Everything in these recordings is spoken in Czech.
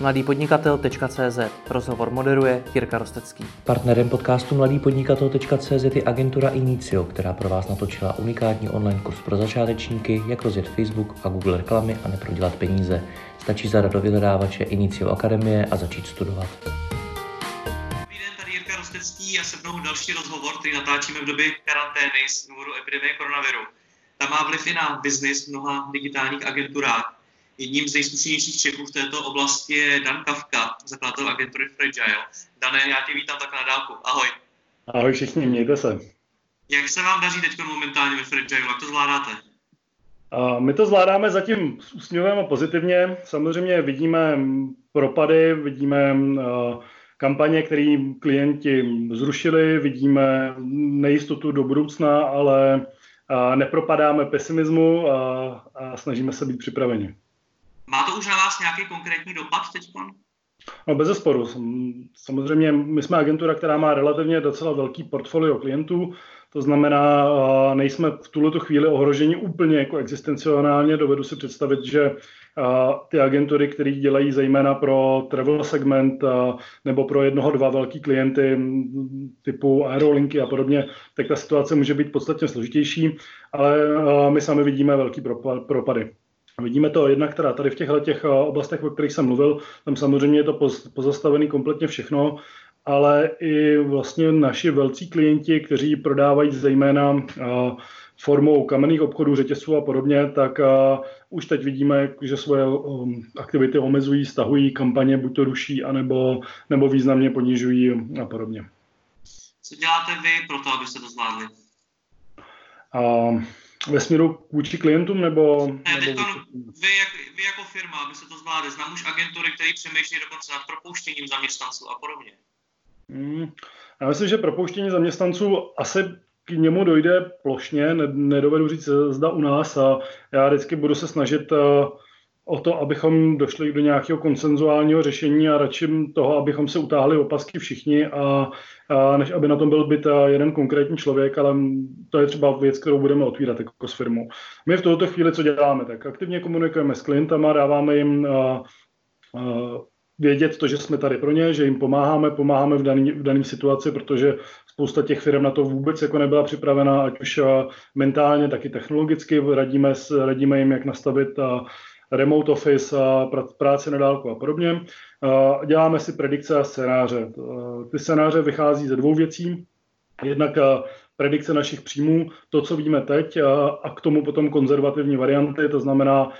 mladýpodnikatel.cz Rozhovor moderuje Jirka Rostecký. Partnerem podcastu mladýpodnikatel.cz je agentura Inicio, která pro vás natočila unikátní online kurz pro začátečníky, jak rozjet Facebook a Google reklamy a neprodělat peníze. Stačí zadat do vyhledávače Inicio Akademie a začít studovat. Dobrý den, tady Jirka Rostecký a se mnou další rozhovor, který natáčíme v době karantény z důvodu epidemie koronaviru. Ta má vliv i na biznis mnoha digitálních agenturách. Jedním z nejzkušenějších Čechů v této oblasti je Dan Kavka, zakladatel agentury Fragile. Dané, já tě vítám tak na dálku. Ahoj. Ahoj všichni, mějte se. Jak se vám daří teď momentálně ve Fragile? Jak to zvládáte? A my to zvládáme zatím s úsměvem a pozitivně. Samozřejmě vidíme propady, vidíme kampaně, které klienti zrušili, vidíme nejistotu do budoucna, ale nepropadáme pesimismu a, a snažíme se být připraveni. Má to už na vás nějaký konkrétní dopad teď? No bez zesporu. Samozřejmě my jsme agentura, která má relativně docela velký portfolio klientů, to znamená, nejsme v tuto chvíli ohroženi úplně jako existencionálně. Dovedu si představit, že ty agentury, které dělají zejména pro travel segment nebo pro jednoho, dva velký klienty typu aerolinky a podobně, tak ta situace může být podstatně složitější, ale my sami vidíme velký propady. Vidíme to jednak teda tady v těchto těch eh, oblastech, o kterých jsem mluvil, tam samozřejmě je to pozastavený kompletně všechno, ale i vlastně naši velcí klienti, kteří prodávají zejména eh, formou kamenných obchodů, řetězců a podobně, tak uh, už teď vidíme, že svoje um, aktivity omezují, stahují kampaně, buď to ruší, anebo, nebo významně ponižují a podobně. Co děláte vy pro to, abyste to zvládli? Uh, ve směru vůči klientům nebo... Ne, nebo vy, jak, vy jako firma, aby se to zvládli. Znám už agentury, které přemýšlí dokonce nad propouštěním zaměstnanců a podobně. Hmm, já myslím, že propouštění zaměstnanců asi k němu dojde plošně, nedovedu říct, zda u nás a já vždycky budu se snažit uh, o to, abychom došli do nějakého konsenzuálního řešení a radši toho, abychom se utáhli opasky všichni a, a než aby na tom byl byt jeden konkrétní člověk, ale to je třeba věc, kterou budeme otvírat jako s firmou. My v tuto chvíli co děláme? Tak aktivně komunikujeme s klientama, dáváme jim a, a, vědět to, že jsme tady pro ně, že jim pomáháme, pomáháme v daný, v daný situaci, protože spousta těch firm na to vůbec jako nebyla připravena, ať už mentálně, tak i technologicky. Radíme, radíme jim, jak nastavit a, remote office, práce na dálku a podobně. Děláme si predikce a scénáře. Ty scénáře vychází ze dvou věcí. Jednak predikce našich příjmů, to, co vidíme teď, a k tomu potom konzervativní varianty, to znamená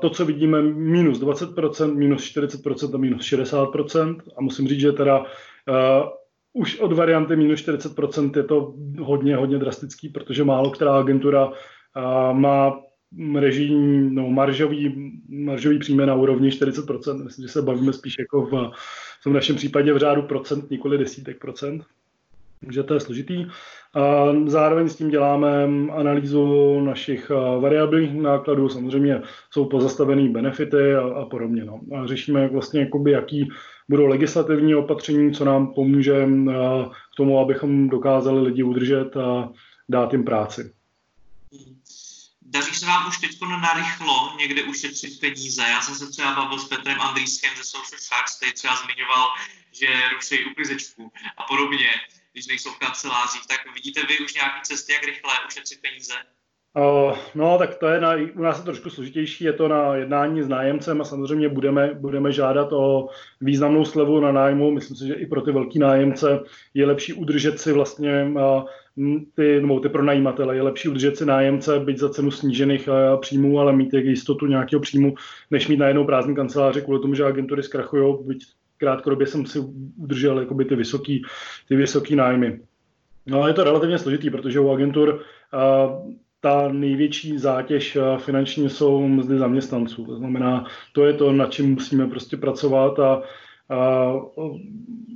to, co vidíme minus 20%, minus 40% a minus 60%. A musím říct, že teda už od varianty minus 40% je to hodně, hodně drastický, protože málo která agentura má režijní, no, maržový, maržový příjme na úrovni 40%. Myslím, že se bavíme spíš jako v, v tom našem případě v řádu procent, nikoli desítek procent. Takže to je složitý. A zároveň s tím děláme analýzu našich variabilních nákladů, samozřejmě jsou pozastavené benefity a, a podobně. No. A řešíme vlastně, jakoby, jaký budou legislativní opatření, co nám pomůže k tomu, abychom dokázali lidi udržet a dát jim práci. Daří se vám už teď narychlo někde ušetřit peníze? Já jsem se třeba bavil s Petrem Andrýskem ze Social Sharks, který třeba zmiňoval, že ruší uklizečku a podobně, když nejsou v kancelářích. Tak vidíte vy už nějaké cesty, jak rychle ušetřit peníze? Uh, no, tak to je na, u nás je trošku složitější, je to na jednání s nájemcem a samozřejmě budeme, budeme žádat o významnou slevu na nájmu. Myslím si, že i pro ty velký nájemce je lepší udržet si vlastně uh, ty, nebo ty pronajímatele, je lepší udržet si nájemce, být za cenu snížených uh, příjmů, ale mít jistotu nějakého příjmu, než mít najednou prázdný kanceláře kvůli tomu, že agentury zkrachují, byť krátkodobě jsem si udržel jakoby ty vysoký, ty vysoký nájmy. No ale je to relativně složitý, protože u agentur uh, ta největší zátěž eh, finanční jsou mzdy zaměstnanců. To znamená, to je to, na čem musíme prostě pracovat a,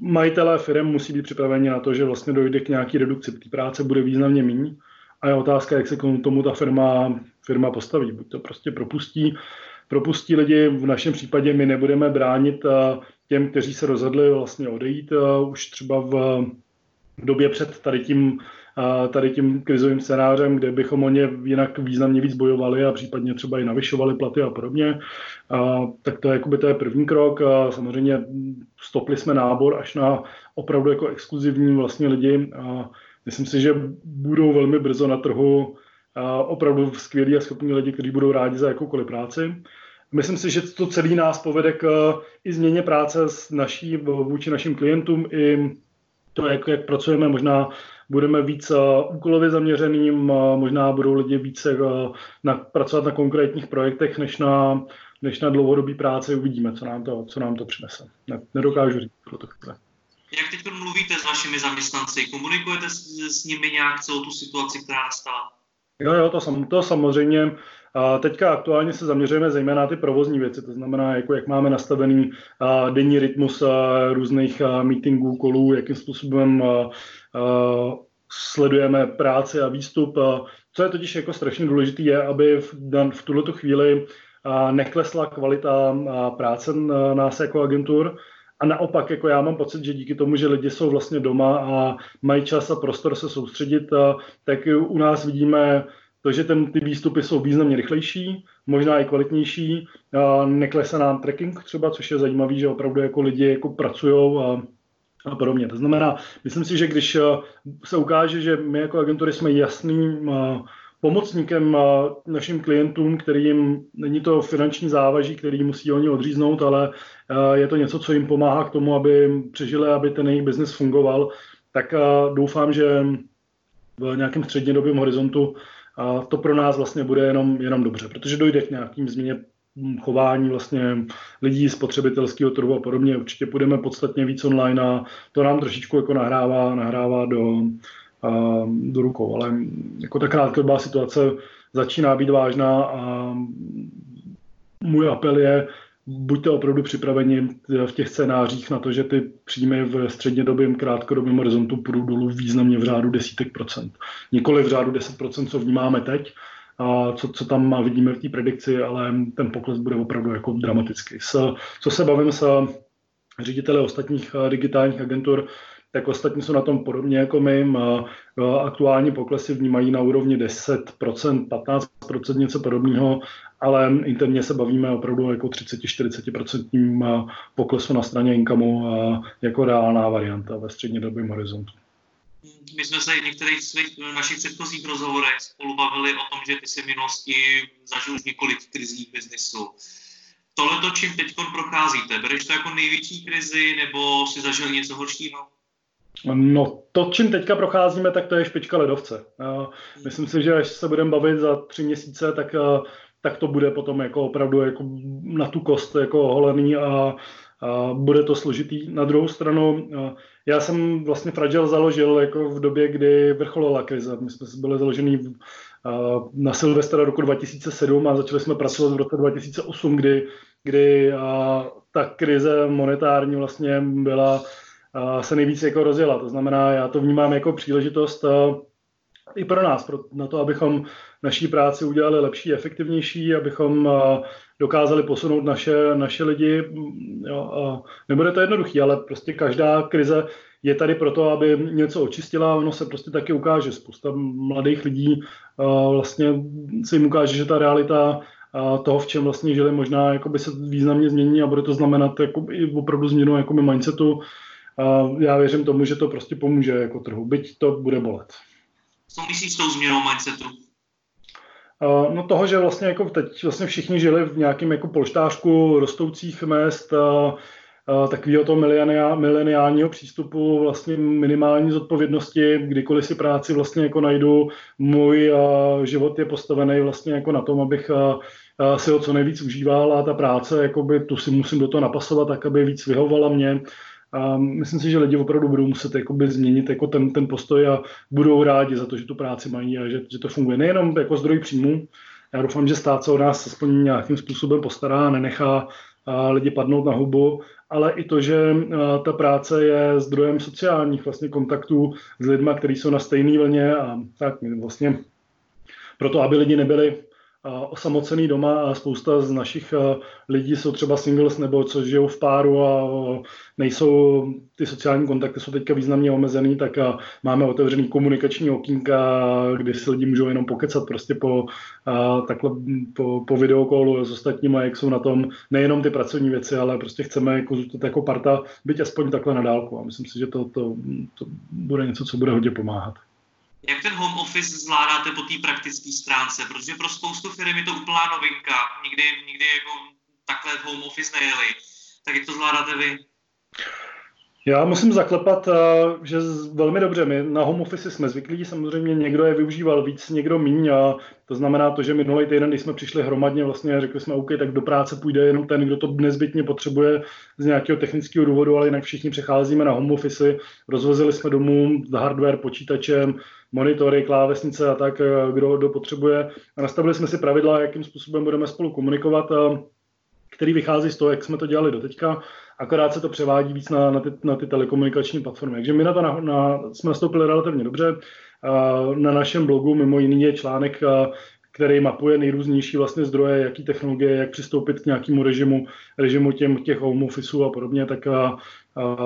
majitelé firm musí být připraveni na to, že vlastně dojde k nějaký redukci. Té práce bude významně méně a je otázka, jak se k tomu ta firma, firma postaví. Buď to prostě propustí, propustí lidi, v našem případě my nebudeme bránit těm, kteří se rozhodli vlastně odejít už třeba v, v době před tady tím tady tím krizovým scénářem, kde bychom o ně jinak významně víc bojovali a případně třeba i navyšovali platy a podobně. Tak to je, jakoby, to je první krok. Samozřejmě stopli jsme nábor až na opravdu jako exkluzivní vlastně lidi. Myslím si, že budou velmi brzo na trhu opravdu skvělí a schopní lidi, kteří budou rádi za jakoukoliv práci. Myslím si, že to celý nás povede k i změně práce s naší, vůči našim klientům, i to, jak, jak pracujeme, možná budeme víc úkolově zaměřeným, možná budou lidi více na, pracovat na konkrétních projektech, než na, než na dlouhodobý práci. Uvidíme, co nám to, co nám to přinese. Ne, nedokážu říct pro to chvíle. Jak teď mluvíte s vašimi zaměstnanci? Komunikujete s, s nimi nějak celou tu situaci, která nastala? Jo, jo, to, sam, to samozřejmě. A teďka aktuálně se zaměřujeme zejména na ty provozní věci, to znamená, jako jak máme nastavený denní rytmus různých meetingů, kolů, jakým způsobem sledujeme práci a výstup. Co je totiž jako strašně důležité, je, aby v, v tuto chvíli neklesla kvalita práce nás jako agentur, a naopak, jako já mám pocit, že díky tomu, že lidi jsou vlastně doma a mají čas a prostor se soustředit, tak u nás vidíme to, že ten, ty výstupy jsou významně rychlejší, možná i kvalitnější, neklesá nám tracking třeba, což je zajímavé, že opravdu jako lidi jako pracují a, a podobně. To znamená, myslím si, že když se ukáže, že my jako agentury jsme jasným pomocníkem našim klientům, kterým není to finanční závaží, který musí oni odříznout, ale je to něco, co jim pomáhá k tomu, aby přežili, aby ten jejich biznis fungoval, tak doufám, že v nějakém střednědobém horizontu to pro nás vlastně bude jenom, jenom dobře, protože dojde k nějakým změně chování vlastně lidí, spotřebitelského trhu a podobně. Určitě půjdeme podstatně víc online a to nám trošičku jako nahrává, nahrává do, do rukou. Ale jako ta krátkodobá situace začíná být vážná a můj apel je, buďte opravdu připraveni v těch scénářích na to, že ty příjmy v střednědobém krátkodobém horizontu půjdou dolů významně v řádu desítek procent. Nikoli v řádu 10 procent, co vnímáme teď, a co, co tam vidíme v té predikci, ale ten pokles bude opravdu jako dramatický. S, co se bavím s řediteli ostatních digitálních agentur, tak ostatní jsou na tom podobně jako my. Aktuální poklesy vnímají na úrovni 10%, 15%, něco podobného, ale interně se bavíme opravdu jako 30-40% poklesu na straně inkamu jako reálná varianta ve střednědobém horizontu. My jsme se v některých svých našich předchozích rozhovorech spolu bavili o tom, že ty v minulosti zažil několik krizí biznisu. Tohle to, čím teď procházíte, bereš to jako největší krizi nebo si zažil něco horšího? No to, čím teďka procházíme, tak to je špička ledovce. Myslím si, že až se budeme bavit za tři měsíce, tak, tak to bude potom jako opravdu jako na tu kost jako holený a, a bude to složitý. Na druhou stranu, já jsem vlastně Fragile založil jako v době, kdy vrcholila krize. My jsme byli založený na Silvestra roku 2007 a začali jsme pracovat v roce 2008, kdy, kdy ta krize monetární vlastně byla se nejvíc jako rozjela. To znamená, já to vnímám jako příležitost i pro nás, pro, na to, abychom naší práci udělali lepší, efektivnější, abychom dokázali posunout naše, naše lidi. Jo, a nebude to jednoduché, ale prostě každá krize je tady proto, aby něco očistila ono se prostě taky ukáže. Spousta mladých lidí vlastně se jim ukáže, že ta realita toho, v čem vlastně žili, možná by se významně změní a bude to znamenat jako i opravdu změnu jako mindsetu, a já věřím tomu, že to prostě pomůže jako trhu, byť to bude bolet. Co myslíš s tou změnou mindsetu? No toho, že vlastně jako teď vlastně všichni žili v nějakém jako polštářku rostoucích mest, takového toho mileniálního přístupu, vlastně minimální zodpovědnosti, kdykoliv si práci vlastně jako najdu, můj život je postavený vlastně jako na tom, abych si ho co nejvíc užíval a ta práce, jakoby, tu si musím do toho napasovat, tak aby víc vyhovovala mě a myslím si, že lidi opravdu budou muset jakoby změnit jako ten, ten postoj a budou rádi za to, že tu práci mají a že, že to funguje. Nejenom jako zdroj příjmu, já doufám, že stát se o nás aspoň nějakým způsobem postará a nenechá a lidi padnout na hubu, ale i to, že ta práce je zdrojem sociálních vlastně kontaktů s lidmi, kteří jsou na stejné vlně a tak vlastně proto, aby lidi nebyli osamocený doma a spousta z našich lidí jsou třeba singles nebo co žijou v páru a nejsou, ty sociální kontakty jsou teďka významně omezený, tak máme otevřený komunikační okýnka, kdy si lidi můžou jenom pokecat prostě po, takhle po, po videokolu s ostatními, jak jsou na tom nejenom ty pracovní věci, ale prostě chceme jako, jako parta být aspoň takhle na dálku a myslím si, že to, to, to bude něco, co bude hodně pomáhat. Jak ten home office zvládáte po té praktické stránce? Protože pro spoustu firm je to úplná novinka. Nikdy, nikdy jako takhle home office nejeli. Tak jak to zvládáte vy? Já musím zaklepat, eh, že velmi dobře. My na home office jsme zvyklí, samozřejmě někdo je využíval víc, někdo míň. A to znamená to, že minulý týden, když jsme přišli hromadně, vlastně řekli jsme, OK, tak do práce půjde jenom ten, kdo to nezbytně potřebuje z nějakého technického důvodu, ale jinak všichni přecházíme na home office. Rozvozili jsme domů hardware, počítačem, monitory, klávesnice a tak, eh, kdo, kdo potřebuje. A nastavili jsme si pravidla, jakým způsobem budeme spolu komunikovat, který vychází z toho, jak jsme to dělali doteďka, akorát se to převádí víc na, na, ty, na ty telekomunikační platformy. Takže my na to na, na, jsme nastoupili relativně dobře. Na našem blogu mimo jiný je článek, který mapuje nejrůznější vlastně zdroje, jaký technologie, jak přistoupit k nějakému režimu, režimu těm, těch home officeů a podobně, tak a, a,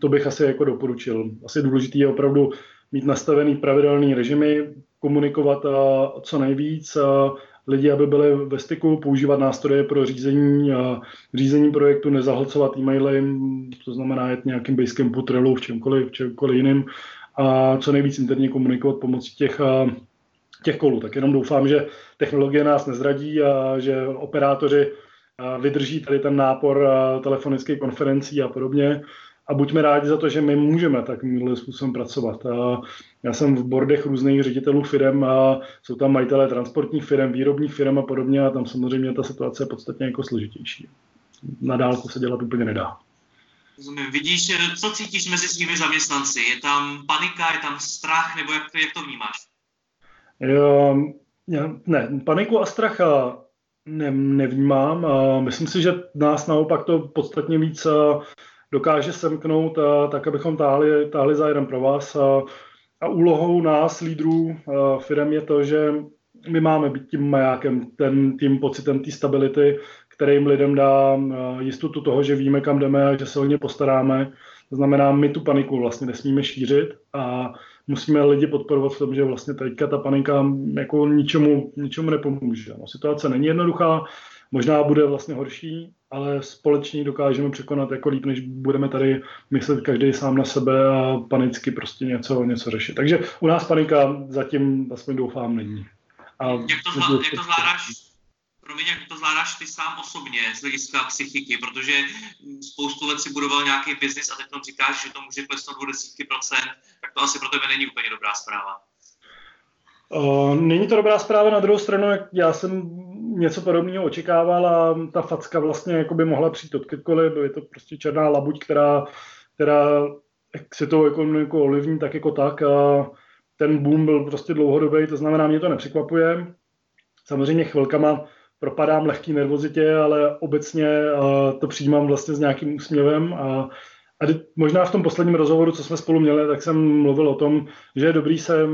to bych asi jako doporučil. Asi důležitý je opravdu mít nastavený pravidelný režimy, komunikovat a, co nejvíc, a lidi, aby byli ve styku, používat nástroje pro řízení, a řízení projektu, nezahlcovat e-maily, to znamená jet nějakým Basecampu, Trello, v čemkoliv, v čemkoliv jiným a co nejvíc interně komunikovat pomocí těch, těch kolů. Tak jenom doufám, že technologie nás nezradí a že operátoři vydrží tady ten nápor telefonických konferencí a podobně a buďme rádi za to, že my můžeme takovýmhle způsobem pracovat. A já jsem v bordech různých ředitelů firm a jsou tam majitelé transportních firm, výrobních firm a podobně a tam samozřejmě ta situace je podstatně jako složitější. Na dálku se dělat úplně nedá. Rozumím. Vidíš, co cítíš mezi svými zaměstnanci? Je tam panika, je tam strach, nebo jak, jak to vnímáš? Jo, já, ne, paniku a strach ne, nevnímám. A myslím si, že nás naopak to podstatně víc dokáže semknout, a, tak abychom táhli, táhli za jeden pro vás. A, a úlohou nás, lídrů firm, je to, že my máme být tím majákem, ten, tím pocitem té stability, který jim lidem dá jistotu toho, že víme, kam jdeme a že se o ně postaráme. To znamená, my tu paniku vlastně nesmíme šířit a musíme lidi podporovat v tom, že vlastně teďka ta panika jako ničemu, ničemu nepomůže. No, situace není jednoduchá, možná bude vlastně horší, ale společně dokážeme překonat jako líp, než budeme tady myslet každý sám na sebe a panicky prostě něco, něco řešit. Takže u nás panika zatím, aspoň doufám, není. A jak, to zvlá, jak to zvládáš, promiň, jak to zvládáš ty sám osobně z hlediska psychiky, protože spoustu let si budoval nějaký biznis a teď tam říkáš, že to může klesnout o desítky procent, tak to asi pro tebe není úplně dobrá zpráva. Uh, není to dobrá zpráva, na druhou stranu, já jsem něco podobného očekával a ta facka vlastně jako by mohla přijít odkydkoliv, je to prostě černá labuť, která, která se to jako, jako olivní, tak jako tak a ten boom byl prostě dlouhodobý, to znamená, mě to nepřekvapuje. Samozřejmě chvilkama propadám lehký nervozitě, ale obecně to přijímám vlastně s nějakým úsměvem a a možná v tom posledním rozhovoru, co jsme spolu měli, tak jsem mluvil o tom, že je dobrý se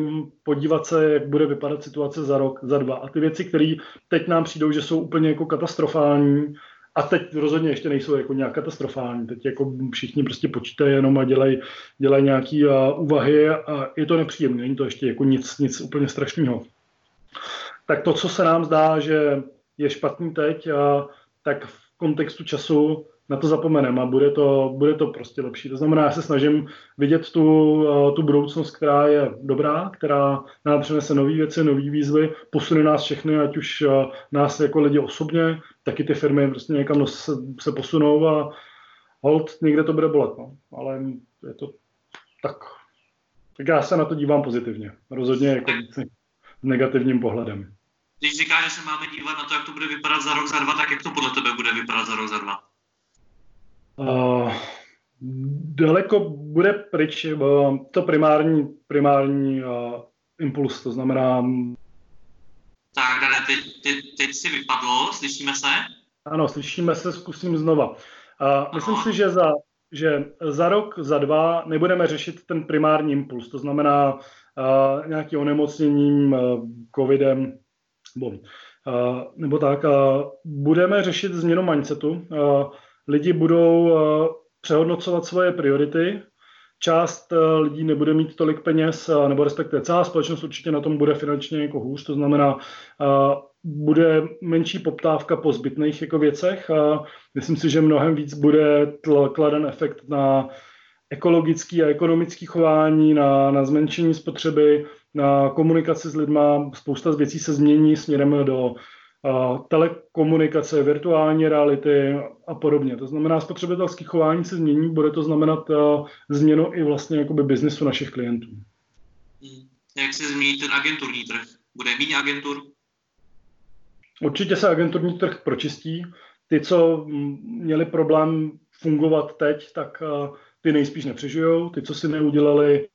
podívat se, jak bude vypadat situace za rok, za dva. A ty věci, které teď nám přijdou, že jsou úplně jako katastrofální, a teď rozhodně ještě nejsou jako nějak katastrofální. Teď jako všichni prostě počítají jenom a dělají, dělají nějaké uh, úvahy a je to nepříjemné, není to ještě jako nic, nic úplně strašného. Tak to, co se nám zdá, že je špatný teď, a, tak v kontextu času na to zapomeneme a bude to, bude to prostě lepší. To znamená, já se snažím vidět tu, eh, tu budoucnost, která je dobrá, která nám přinese nové věci, nové výzvy, posune nás všechny, ať už eh, nás jako lidi osobně, taky ty firmy prostě někam se, se posunou a hold, někde to bude bolet, no. ale je to tak. Tak já se na to dívám pozitivně. Rozhodně jako negativním pohledem. Když říkáš, že se máme dívat na to, jak to bude vypadat za rok, za dva, tak jak to podle tebe bude vypadat za rok, za dva? Uh, daleko bude pryč uh, to primární, primární uh, impuls, to znamená... Tak, Dane, teď, teď, teď si vypadlo, slyšíme se? Ano, slyšíme se, zkusím znova. Uh, myslím si, že za, že za rok, za dva nebudeme řešit ten primární impuls, to znamená uh, nějaký onemocněním, uh, covidem, bom nebo tak. Budeme řešit změnu mindsetu. Lidi budou přehodnocovat svoje priority, část lidí nebude mít tolik peněz, nebo respektive celá společnost určitě na tom bude finančně jako hůř, to znamená, bude menší poptávka po zbytných jako věcech myslím si, že mnohem víc bude kladen efekt na ekologický a ekonomický chování, na, na zmenšení spotřeby, na komunikaci s lidma. Spousta věcí se změní směrem do telekomunikace, virtuální reality a podobně. To znamená, spotřebitelské chování se změní, bude to znamenat změnu i vlastně jakoby biznesu našich klientů. Hmm. Jak se změní ten agenturní trh? Bude méně agentur? Určitě se agenturní trh pročistí. Ty, co měli problém fungovat teď, tak ty nejspíš nepřežijou. Ty, co si neudělali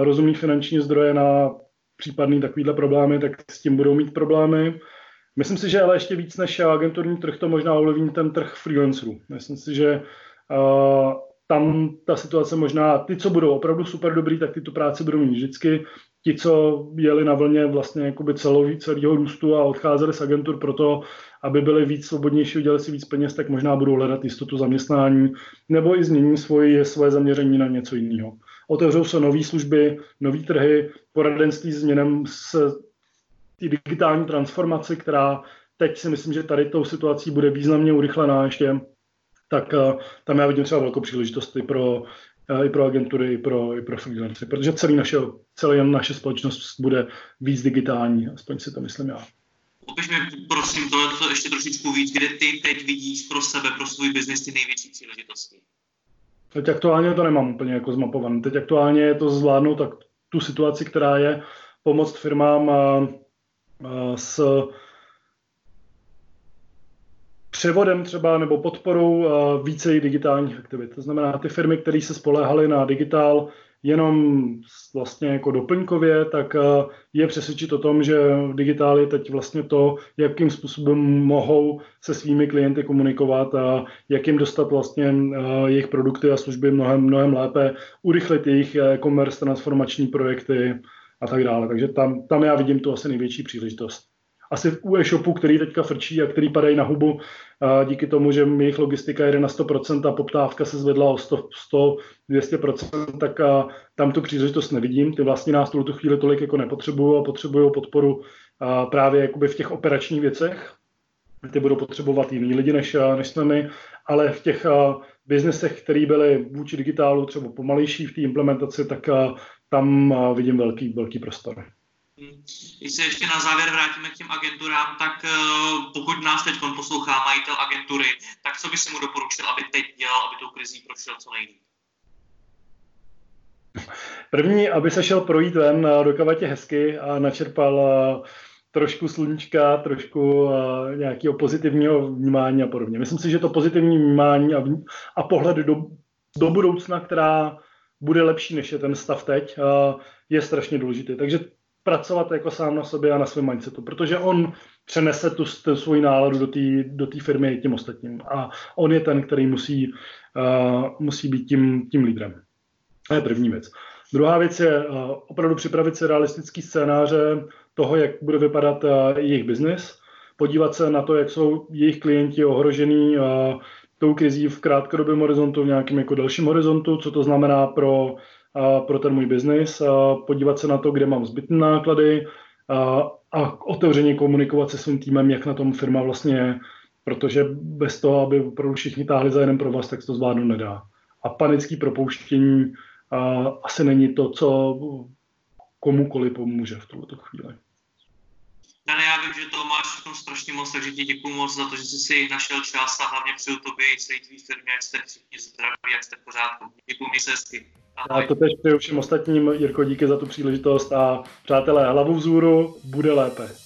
rozumný finanční zdroje na případný takovýhle problémy, tak s tím budou mít problémy. Myslím si, že ale ještě víc než agenturní trh to možná ovlivní ten trh freelancerů. Myslím si, že uh, tam ta situace možná, ty, co budou opravdu super dobrý, tak ty tu práci budou mít vždycky ti, co jeli na vlně vlastně jakoby celou, celého růstu a odcházeli z agentur proto, aby byli víc svobodnější, udělali si víc peněz, tak možná budou hledat jistotu zaměstnání nebo i změní svoje, svoje zaměření na něco jiného. Otevřou se nové služby, nové trhy, poradenství s digitální transformaci, která teď si myslím, že tady tou situací bude významně urychlená ještě, tak uh, tam já vidím třeba velkou příležitost i pro i pro agentury, i pro, i pro freelancery, protože celý naše, celý naše společnost bude víc digitální, aspoň si to myslím já. Popiš mi prosím to ještě trošičku víc, kde ty teď vidíš pro sebe, pro svůj biznis ty největší příležitosti. Teď aktuálně to nemám úplně jako zmapované. Teď aktuálně je to zvládnout tak tu situaci, která je, pomoct firmám a s převodem třeba nebo podporou více digitálních aktivit. To znamená, ty firmy, které se spoléhaly na digitál jenom vlastně jako doplňkově, tak je přesvědčit o tom, že digitál je teď vlastně to, jakým způsobem mohou se svými klienty komunikovat a jak jim dostat vlastně jejich produkty a služby mnohem, mnohem lépe, urychlit jejich e-commerce, transformační projekty a tak dále. Takže tam, tam já vidím tu asi největší příležitost asi u e-shopu, který teďka frčí a který padají na hubu a díky tomu, že jejich logistika jede na 100% a poptávka se zvedla o 100, 100 200%, tak a tam tu příležitost nevidím. Ty vlastně nás tu chvíli tolik jako nepotřebují a potřebují podporu a právě jakoby v těch operačních věcech. Ty budou potřebovat jiný lidi než, než jsme my, ale v těch biznesech, které byly vůči digitálu třeba pomalejší v té implementaci, tak tam vidím velký, velký prostor. Když se ještě na závěr vrátíme k těm agenturám, tak eh, pokud nás teď poslouchá majitel agentury, tak co by si mu doporučil, aby teď dělal, aby tou krizí prošel co nejlíp? První, aby se šel projít ven eh, do kavatě hezky a načerpal eh, trošku sluníčka, trošku nějakého pozitivního vnímání a podobně. Myslím si, že to pozitivní vnímání a, a pohled do, do budoucna, která bude lepší než je ten stav teď, je strašně důležitý. Takže pracovat jako sám na sobě a na svém mindsetu, protože on přenese tu, tu svoji náladu do té do firmy tím ostatním. A on je ten, který musí, musí být tím, tím lídrem. To je první věc. Druhá věc je opravdu připravit si realistický scénáře toho, jak bude vypadat jejich biznis, podívat se na to, jak jsou jejich klienti ohrožený tou krizí v krátkodobém horizontu, v nějakém jako dalším horizontu, co to znamená pro pro ten můj biznis, podívat se na to, kde mám zbytné náklady a otevřeně komunikovat se svým týmem, jak na tom firma vlastně je, protože bez toho, aby opravdu všichni táhli za jeden pro vás, tak se to zvládnout nedá. A panický propouštění asi není to, co komukoli pomůže v tuto chvíli. Dane, já vím, že to máš v tom strašně moc, takže ti děkuji moc za to, že jsi si našel čas a hlavně přeju tobě i celý tvý firmě, jak jste všichni zdraví, jak jste v pořádku. Děkuji, mi se hezky. Ahoj. Já to tež přeju všem ostatním, Jirko, díky za tu příležitost a přátelé, hlavu vzůru, bude lépe.